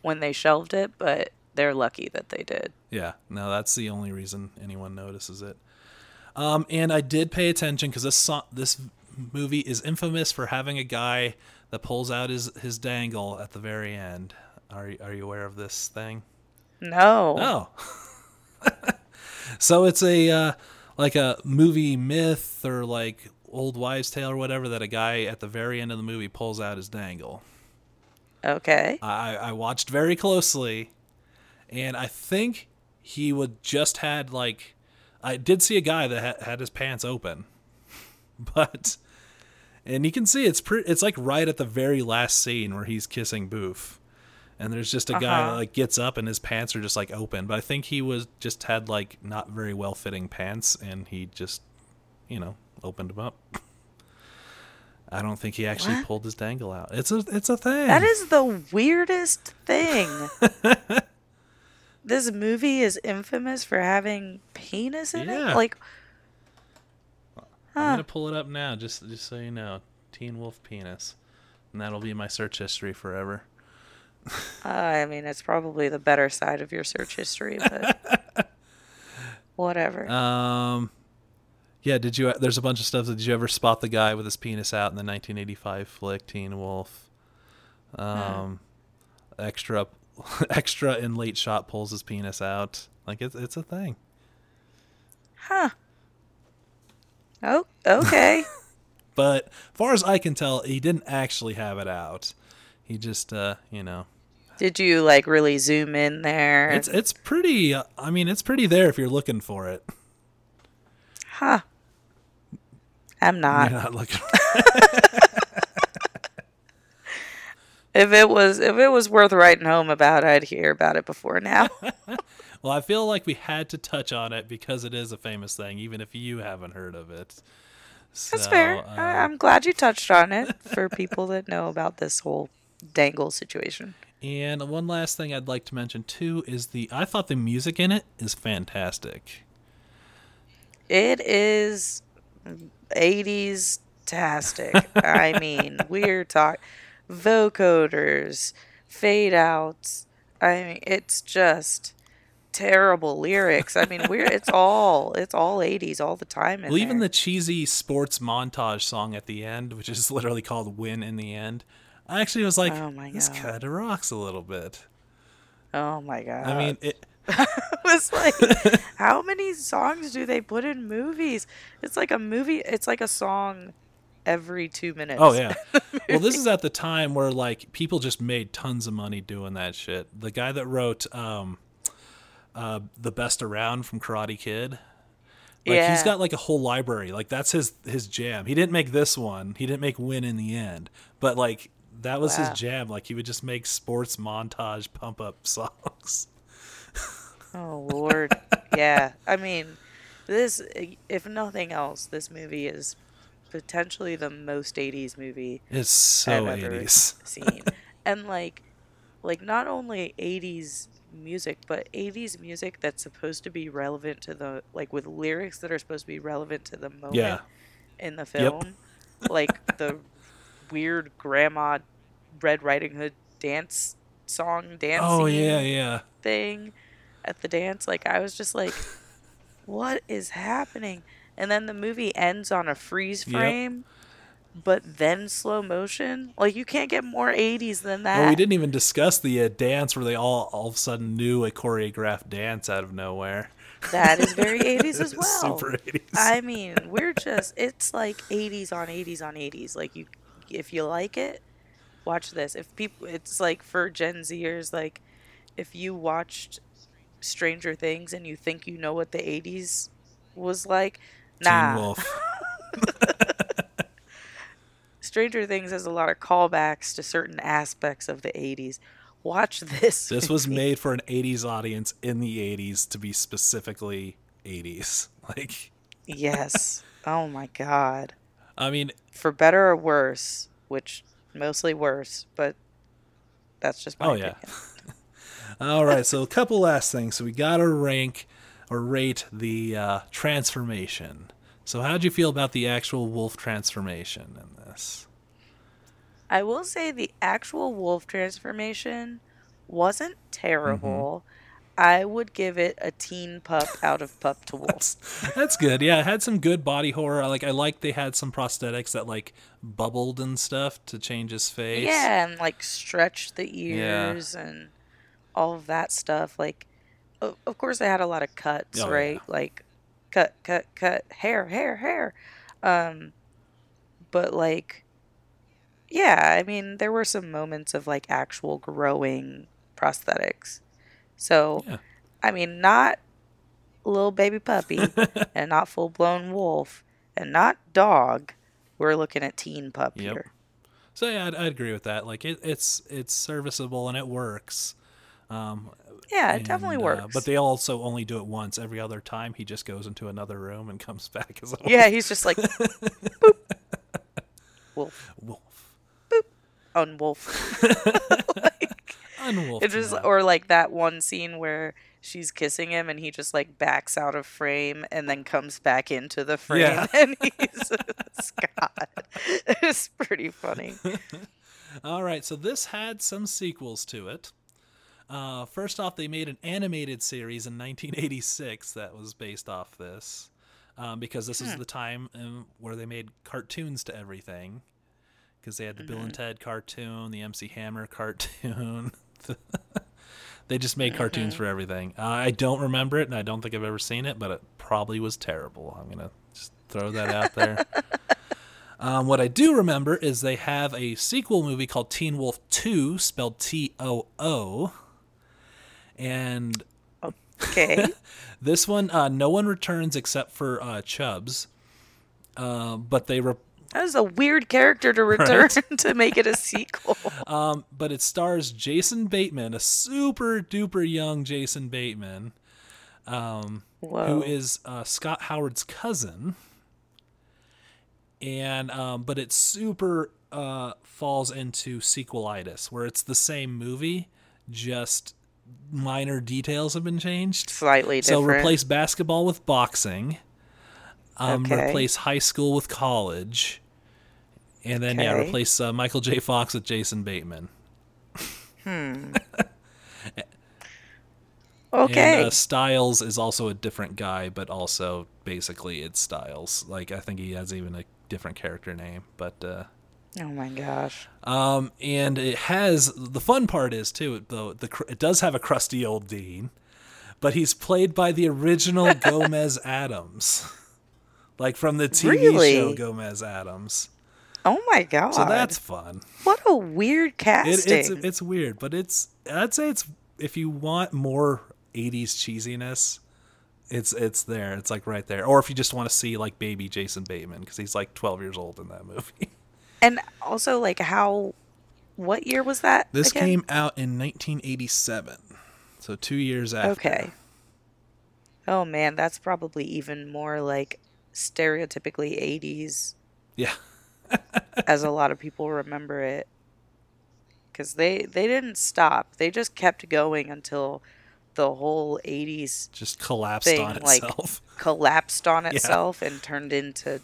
when they shelved it, but they're lucky that they did. Yeah, no, that's the only reason anyone notices it. Um, and I did pay attention because this so- this movie is infamous for having a guy that pulls out his his dangle at the very end. Are you, are you aware of this thing? No. Oh. so it's a uh, like a movie myth or like old wives' tale or whatever that a guy at the very end of the movie pulls out his dangle. Okay. I, I watched very closely, and I think he would just had like I did see a guy that had, had his pants open, but and you can see it's pretty. it's like right at the very last scene where he's kissing Boof, and there's just a guy that Uh-huh. like gets up and his pants are just like open, but I think he was just had like not very well fitting pants, and he just you know opened them up. I don't think he actually What? pulled his dangle out. It's a it's a thing. That is the weirdest thing. this movie is infamous for having penis in Yeah. it. Like I'm gonna pull it up now, just just so you know. Teen Wolf penis, and that'll be my search history forever. Uh, I mean, it's probably the better side of your search history, but whatever. Um, Yeah, did you? There's a bunch of stuff. Did you ever spot the guy with his penis out in the 1985 flick Teen Wolf? Um, extra, extra in late shot pulls his penis out. Like it's it's a thing. Huh. Oh, okay. But far as I can tell, he didn't actually have it out. He just, uh, you know, Did you like really zoom in there? it's it's pretty. Uh, I mean, it's pretty there if you're looking for it. huh. I'm not. You're not looking. If it was if it was worth writing home about, I'd hear about it before now. well, I feel like we had to touch on it because it is a famous thing, even if you haven't heard of it. That's fair. uh, I'm glad you touched on it for people that know about this whole dangle situation. And one last thing I'd like to mention too is the I thought the music in it is fantastic. It is 80s tastic. I mean, we're talking vocoders, fade outs. I mean, it's just terrible lyrics. I mean, we're it's all it's all 80s all the time. Well, even there. the cheesy sports montage song at the end, which is literally called "Win in the End," I actually was like, Oh my "This God. kind of rocks a little bit." oh my god. I mean, it, it was like how many songs do they put in movies? It's like a movie. It's like a song every two minutes. Oh yeah. well, this is at the time where like people just made tons of money doing that shit. The guy that wrote um uh The Best Around from Karate Kid. Like Yeah. he's got like a whole library. Like that's his his jam. He didn't make this one. He didn't make Win in the End. But like that was Wow. his jam. Like he would just make sports montage pump up songs. Oh Lord, yeah. I mean, this, if nothing else, this movie is potentially the most '80s movie It's so I've 80s. seen, and like, like not only '80s music, but '80s music that's supposed to be relevant to the like with lyrics that are supposed to be relevant to the moment Yeah. in the film, like the weird grandma Red Riding Hood dance song dance. Oh yeah, yeah. thing at the dance. Like I was just like, what is happening? And then the movie ends on a freeze Yep. frame, but then slow motion. Like you can't get more 80s than that. Well, we didn't even discuss the uh, dance where they all all of a sudden knew a choreographed dance out of nowhere. That is very 80s as well. Super 80s. I mean, we're just it's like 80s on 80s on 80s. Like you if you like it, watch this. If people it's like for Gen Zers like if you watched Stranger Things and you think you know what the 80s was like, nah. Stranger Things has a lot of callbacks to certain aspects of the 80s. Watch this. This was made for an 80s audience in the 80s to be specifically 80s. Like, Yes. Oh my god. I mean, For better or worse, which mostly worse, but that's just my Oh, opinion. yeah. all right. So, a couple last things. So, we got to rank or rate the uh, transformation. So, how'd you feel about the actual wolf transformation in this? I will say the actual wolf transformation wasn't terrible. Mm-hmm. I would give it a teen pup out of pup to wolf. That's good. Yeah, it had some good body horror. I Like, I like they had some prosthetics that like bubbled and stuff to change his face. Yeah, and like stretch the Yeah. ears and all of that stuff. Like, of course, they had a lot of cuts, Oh, right? yeah. Like, cut, cut, cut, hair, hair, hair. Um, but like, yeah, I mean, there were some moments of like actual growing prosthetics. So, Yeah. I mean, not little baby puppy and not full blown wolf and not dog. We're looking at teen pup Yep. here. So yeah, I'd, I'd agree with that. Like it, it's it's serviceable and it works. Um, Yeah, it definitely and, uh, works. but they also only do it once. Every other time, he just goes into another room and comes back as a wolf. Yeah, he's just like boop. Wolf wolf. on wolf. Unwolf. It's just or like that one scene where she's kissing him and he just like backs out of frame and then comes back into the frame Yeah. and he's Scott. It's pretty funny. All right, so this had some sequels to it. Uh, first off, they made an animated series in 1986 that was based off this. um, because this is the time um, where they made cartoons to everything. Because they had the Bill and Ted cartoon, the MC Hammer cartoon. they just made cartoons for everything. Uh, I don't remember it, and I don't think I've ever seen it, but it probably was terrible. I'm gonna just throw that out there. Um, what I do remember is they have a sequel movie called Teen Wolf 2, spelled T O O. And Okay. this one, uh, no one returns except for uh, Chubbs. Uh, but they re- that is a weird character to return to make it a sequel. um, but it stars Jason Bateman, a super duper young Jason Bateman, um, who is uh, Scott Howard's cousin. And um, but it super uh, falls into sequelitis, where it's the same movie, just minor details have been changed. Slightly So replace basketball with boxing. Um, Okay. Replace high school with college, and then yeah, replace uh, Michael J. Fox with Jason Bateman. okay. And uh, Stiles is also a different guy, but also basically it's Stiles. Like I think he has even a different character name, but. Uh, oh my gosh. Um, and it has the fun part is too though the cr- it does have a crusty old Dean, but he's played by the original Gomez Addams, like from the TV Really? show Gomez Addams. Oh my god. So that's fun. what a weird It, casting. it's it's weird, but it's I'd say it's if you want more '80s cheesiness, it's it's there. It's like right there. Or if you just want to see like baby Jason Bateman because he's like 12 years old in that movie. and also like how what year was that? This again? came out in 1987, so two years after. Okay. Oh man, that's probably even more like stereotypically 80s Yeah. as a lot of people remember it. Cuz they they didn't stop. They just kept going until the whole 80s Just collapsed Thing, on like- itself. collapsed on itself and turned into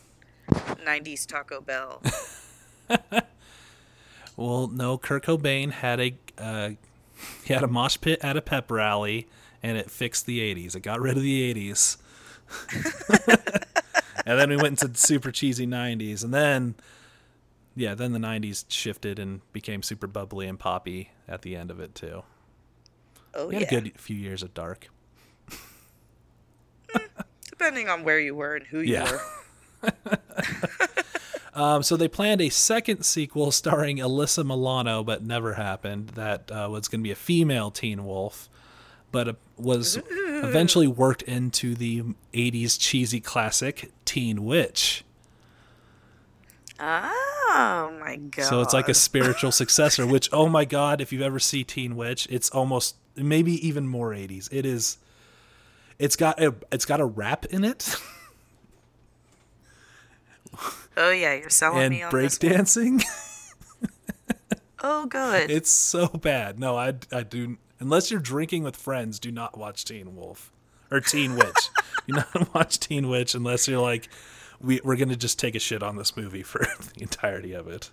90s Taco Bell. Well, no, Kurt Cobain had a uh, he had a mosh pit at a pep rally, and it fixed the '80s. It got rid of the '80s, and then we went into super cheesy '90s, and then yeah, then the '90s shifted and became super bubbly and poppy at the end of it too. Oh We yeah. had a good few years of dark. Depending on where you were and who you Yeah. were. Um, so they planned a second sequel starring Alyssa Milano, but never happened. That uh, was going to be a female Teen Wolf, but uh, was eventually worked into the '80s cheesy classic Teen Witch. Oh my god. So it's like a spiritual successor. Which, oh my god, if you've ever seen Teen Witch, it's almost maybe even more '80s. It is. It's got a it's got a rap in it Oh yeah, you're selling and me on breakdancing. Oh good. It's so bad. No, I, I do. Unless you're drinking with friends, do not watch Teen Wolf or Teen Witch. do not watch Teen Witch unless you're like, we, we're going to just take a shit on this movie for the entirety of it.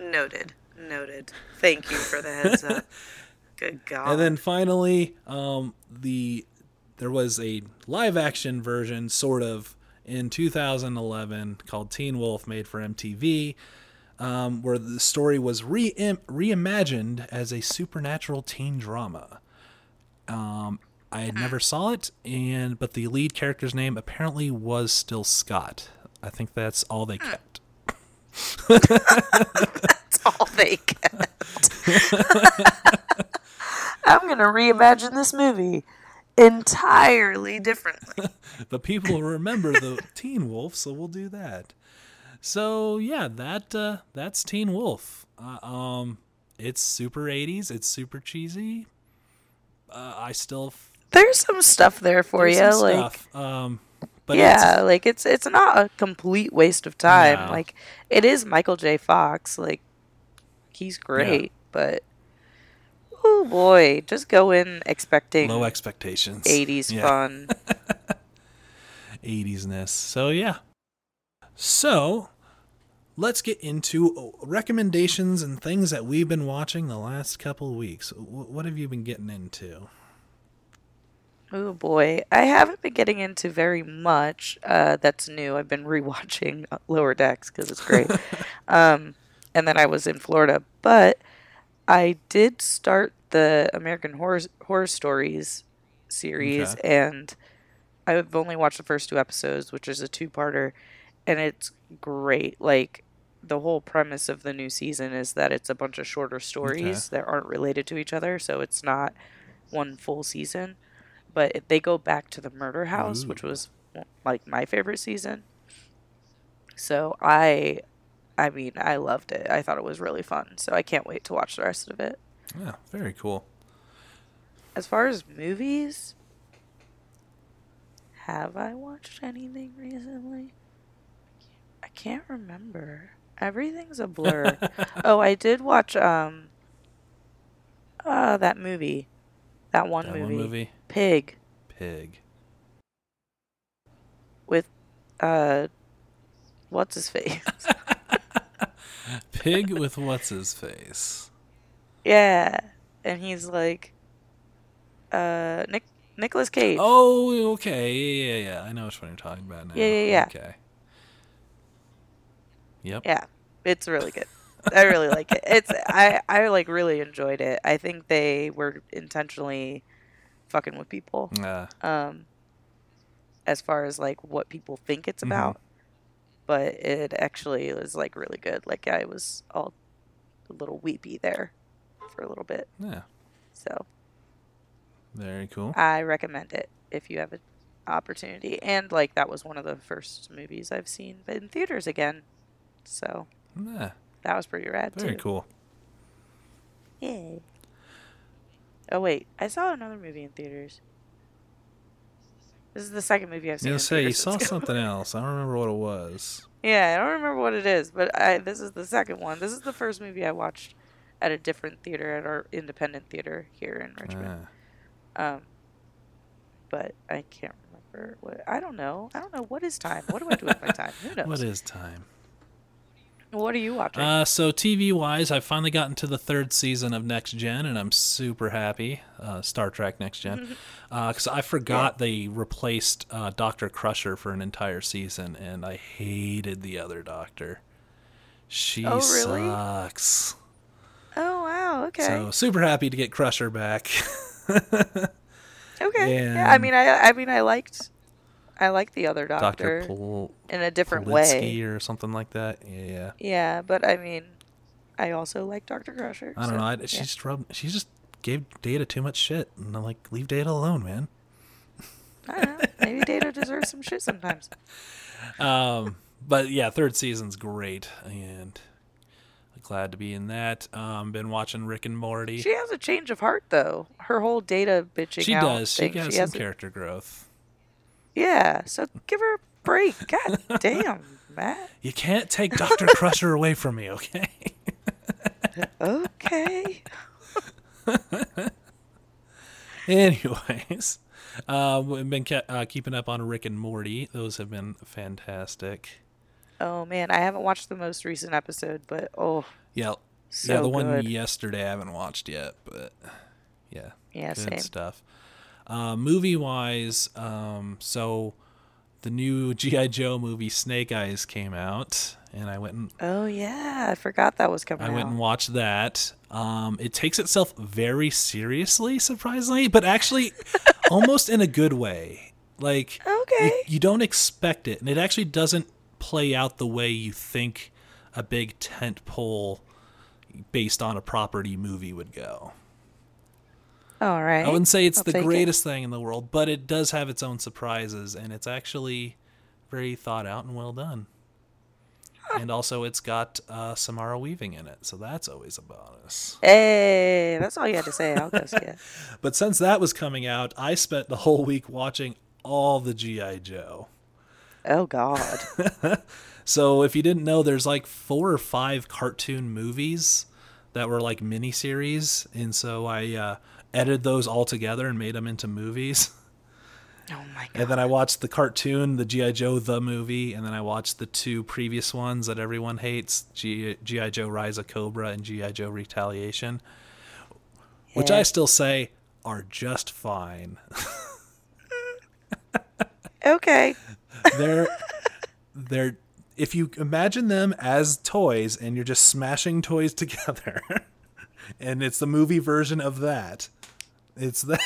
Noted. Noted. Thank you for the heads up. Good God. And then finally, um, the there was a live action version, sort of, in 2011 called Teen Wolf, made for MTV, um, where the story was re reimagined as a supernatural teen drama. Um, I had never saw it, and but the lead character's name apparently was still Scott. I think that's all they kept. That's all they kept. I'm gonna reimagine this movie entirely differently. but people will remember the Teen Wolf, so we'll do that. So yeah, that uh, that's Teen Wolf. Uh, um, it's super '80s. It's super cheesy. Uh, I still f- There's some stuff there for there's you, some like stuff. Um, but yeah, it's, like it's it's not a complete waste of time. No. Like it is Michael J. Fox. Like he's great, but oh boy, just go in expecting low expectations. 80s Yeah. fun. 80s-ness. So yeah. So let's get into recommendations and things that we've been watching the last couple of weeks. What have you been getting into? Oh boy, I haven't been getting into very much. Uh, that's new. I've been rewatching Lower Decks because it's great. um, and then I was in Florida, but I did start the American Horror Horror Stories series, Okay. and I've only watched the first two episodes, which is a two-parter, and it's great. Like the whole premise of the new season is that it's a bunch of shorter stories that aren't related to each other, so it's not one full season. But they go back to the murder house, which was like my favorite season. So I, I mean, I loved it. I thought it was really fun. So I can't wait to watch the rest of it. Yeah, very cool. As far as movies, have I watched anything recently? I can't remember. Everything's a blur. oh, I did watch um uh that movie. That one That movie. one movie, Pig Pig. with uh what's his face? Pig with what's his face? yeah. And he's like uh Nick Nicolas Cage. Oh, okay. Yeah, yeah, yeah. I know which one you're talking about now. Yeah, yeah, yeah. Okay. Yep. Yeah, it's really good. I really like it. It's I I like really enjoyed it. I think they were intentionally fucking with people. Uh, Um as far as like what people think it's Mhm. about. But it actually was like really good. Like I was all a little weepy there for a little bit. yeah. So Very cool. I recommend it if you have an opportunity. And like that was one of the first movies I've seen in theaters again. So Yeah. that was pretty rad Very too. cool. Yay. Oh wait, I saw another movie in theaters. This is the second movie I've seen. gonna say you saw something else. I don't remember what it was. Yeah, I don't remember what it is, but I this is the second one. This is the first movie I watched at a different theater at our independent theater here in Richmond. Ah. Um, but I can't remember what. I don't know. I don't know what is time. What do I do with my time? Who knows? what is time? What are you watching? Uh, so TV wise, I've finally gotten to the third season of Next Gen, and I'm super happy. Uh, Star Trek Next Gen, because I forgot they replaced uh, Doctor Crusher for an entire season, and I hated the other Doctor. She Oh, really? sucks. oh wow. Okay. So super happy to get Crusher back. okay. Yeah. I mean, I I mean, I liked. I like the other doctor, Doctor Pol- in a different Politsky way. or something like that. Yeah, Yeah, but I mean, I also like Doctor Crusher. I don't so, know. I, yeah. she just rubbed. She just gave Data too much shit, and I'm like, leave Data alone, man. I don't know. Maybe Data deserves some shit sometimes. Um, but yeah, third season's great, and glad to be in that. Um, been watching Rick and Morty. She has a change of heart though. Her whole Data bitching She out does. She has she some has a- character growth. Yeah, so give her a break. God damn, Matt. You can't take Doctor Crusher away from me, okay? Okay. Anyways, uh, we've been ke- uh, keeping up on Rick and Morty. Those have been fantastic. Oh man, I haven't watched the most recent episode, but oh, Yeah, so yeah. The one yesterday I haven't watched yet, but yeah, Yeah, good same. stuff. Uh, movie wise, um, so the new GI Joe movie Snake Eyes came out, and I went and Oh yeah, I forgot that was coming out. I went and watched that. Um, it takes itself very seriously, surprisingly, but actually almost in a good way. Like Okay. you, you don't expect it, and it actually doesn't play out the way you think a big tent pole based on a property movie would go. All right. I wouldn't say it's I'll the take it. greatest thing in the world, but it does have its own surprises, and it's actually very thought out and well done. And also, it's got uh, Samara Weaving in it, so that's always a bonus. Hey, that's all you had to say. I'll see it. But since that was coming out, I spent the whole week watching all the G.I. Joe. Oh God. So if you didn't know, there's like four or five cartoon movies that were like miniseries, and so I uh, edited those all together and made them into movies. Oh my God. And then I watched the cartoon, the G.I. Joe the movie, and then I watched the two previous ones that everyone hates G.I. Joe Rise of Cobra and G.I. Joe Retaliation, which Yeah. I still say are just fine. Okay. they're they're if you imagine them as toys and you're just smashing toys together and it's the movie version of that it's that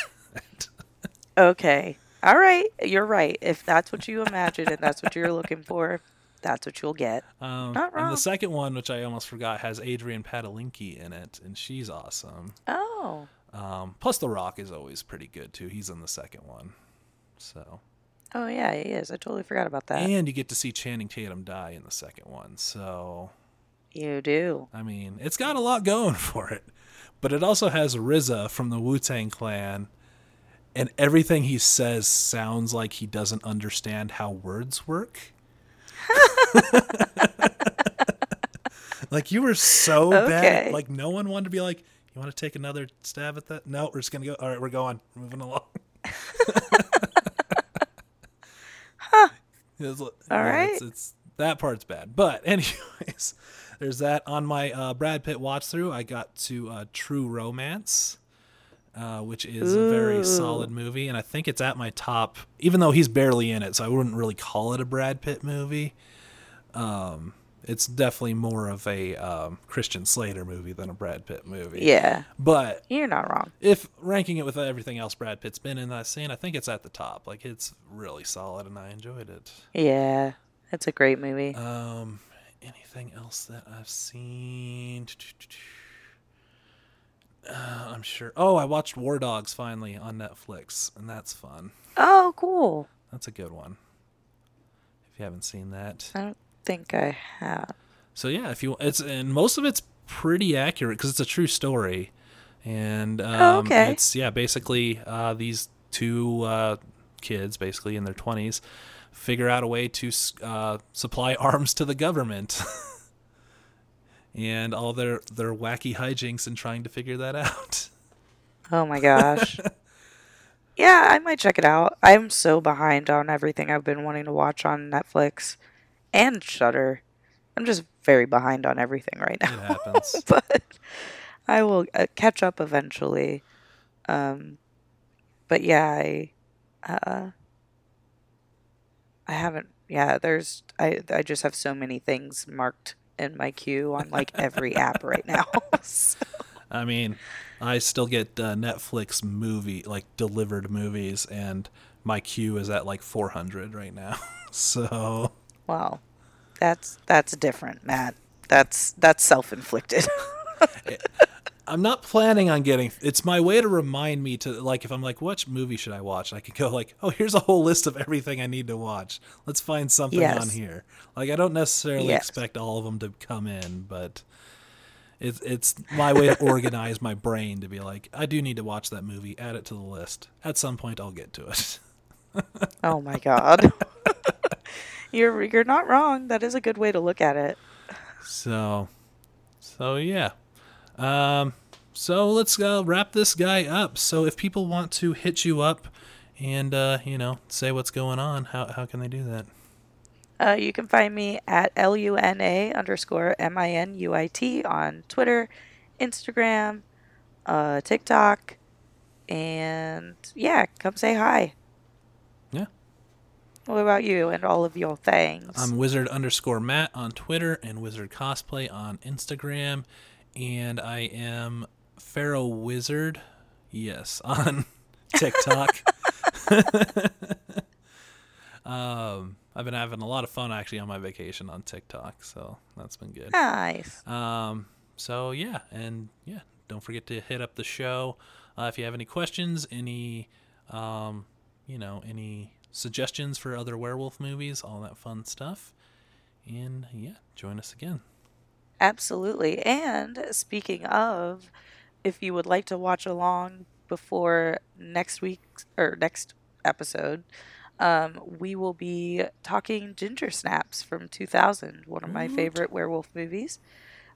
Okay. All right. You're right. If that's what you imagine and that's what you're looking for, that's what you'll get. um, Not and wrong. the second one which i almost forgot has adrian padalinki in it and she's awesome Oh. um, plus the rock is always pretty good too he's in the second one so Oh yeah, he is. I totally forgot about that. and you get to see channing tatum die in the second one so you do. I mean, it's got a lot going for it. But it also has RZA from the Wu Tang Clan, and everything he says sounds like he doesn't understand how words work. like you were so bad. Like no one wanted to be like, you want to take another stab at that? No, we're just gonna go. All right, we're going, moving along. It's, All right. It's, it's that part's bad, but anyways, there's that on my uh, Brad Pitt watch through. I got to uh, True Romance, uh, which is a very solid movie, and I think it's at my top, even though he's barely in it, so I wouldn't really call it a Brad Pitt movie. Um, it's definitely more of a um, Christian Slater movie than a Brad Pitt movie. Yeah. But You're not wrong. if ranking it with everything else Brad Pitt's been in that scene, I think it's at the top. Like it's really solid, and I enjoyed it. Yeah. It's a great movie. Um, anything else that I've seen? Uh, I'm sure. Oh, I watched War Dogs finally on Netflix, and that's fun. oh, cool. That's a good one. If you haven't seen that, I don't think I have. so yeah, if you it's and most of it's pretty accurate because it's a true story, and um, Oh, okay. it's yeah basically uh, these two uh, kids basically in their twenties figure out a way to uh, supply arms to the government. And all their their wacky hijinks in trying to figure that out. Oh my gosh. yeah, I might check it out. I'm so behind on everything I've been wanting to watch on Netflix and Shudder. I'm just very behind on everything right It now. happens. but I will uh, catch up eventually. Um, but yeah, I, uh, I haven't. Yeah, there's. I I just have so many things marked in my queue on like every app right now. So- I mean, I still get uh, Netflix movie like delivered movies, and my queue is at like 400 right now. so Wow, that's that's different, Matt. That's that's self-inflicted. I'm not planning on getting. It's my way to remind me to like if I'm like, which movie should I watch? I can go like, oh, here's a whole list of everything I need to watch. Let's find something Yes. on here. Like I don't necessarily Yes. expect all of them to come in, but it's it's my way to organize my brain to be like, I do need to watch that movie. Add it to the list. At some point, I'll get to it. oh my god. you're you're not wrong. That is a good way to look at it. So, so yeah. Um, so let's uh, wrap this guy up. So if people want to hit you up and uh, you know say what's going on, how how can they do that? Uh, you can find me at L-U-N-A underscore M-I-N-U-I-T on Twitter, Instagram, uh, TikTok, and yeah, come say hi. Yeah. What about you and all of your things? I'm wizard underscore Matt on Twitter and wizard cosplay on Instagram, and I am Pharaoh Wizard, yes, on TikTok. um, I've been having a lot of fun actually on my vacation on TikTok, so that's been good. nice. Um, so yeah, and yeah, don't forget to hit up the show uh, if you have any questions, any, um, you know, any suggestions for other werewolf movies, all that fun stuff. And yeah, join us again. Absolutely. And speaking of, if you would like to watch along before next week or next episode, um, we will be talking Ginger Snaps from 2000, one of my Woot. favorite werewolf movies.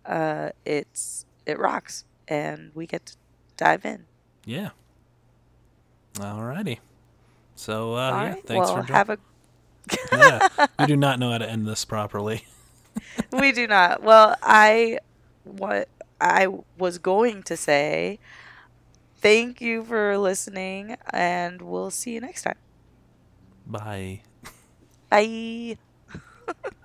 Uh, it's it rocks, and we get to dive in. Yeah. Alrighty. So uh, All yeah, right. thanks well, for joining. have a. yeah, we do not know how to end this properly. we do not. Well, I what I was going to say. Thank you for listening, and we'll see you next time. Bye. Bye.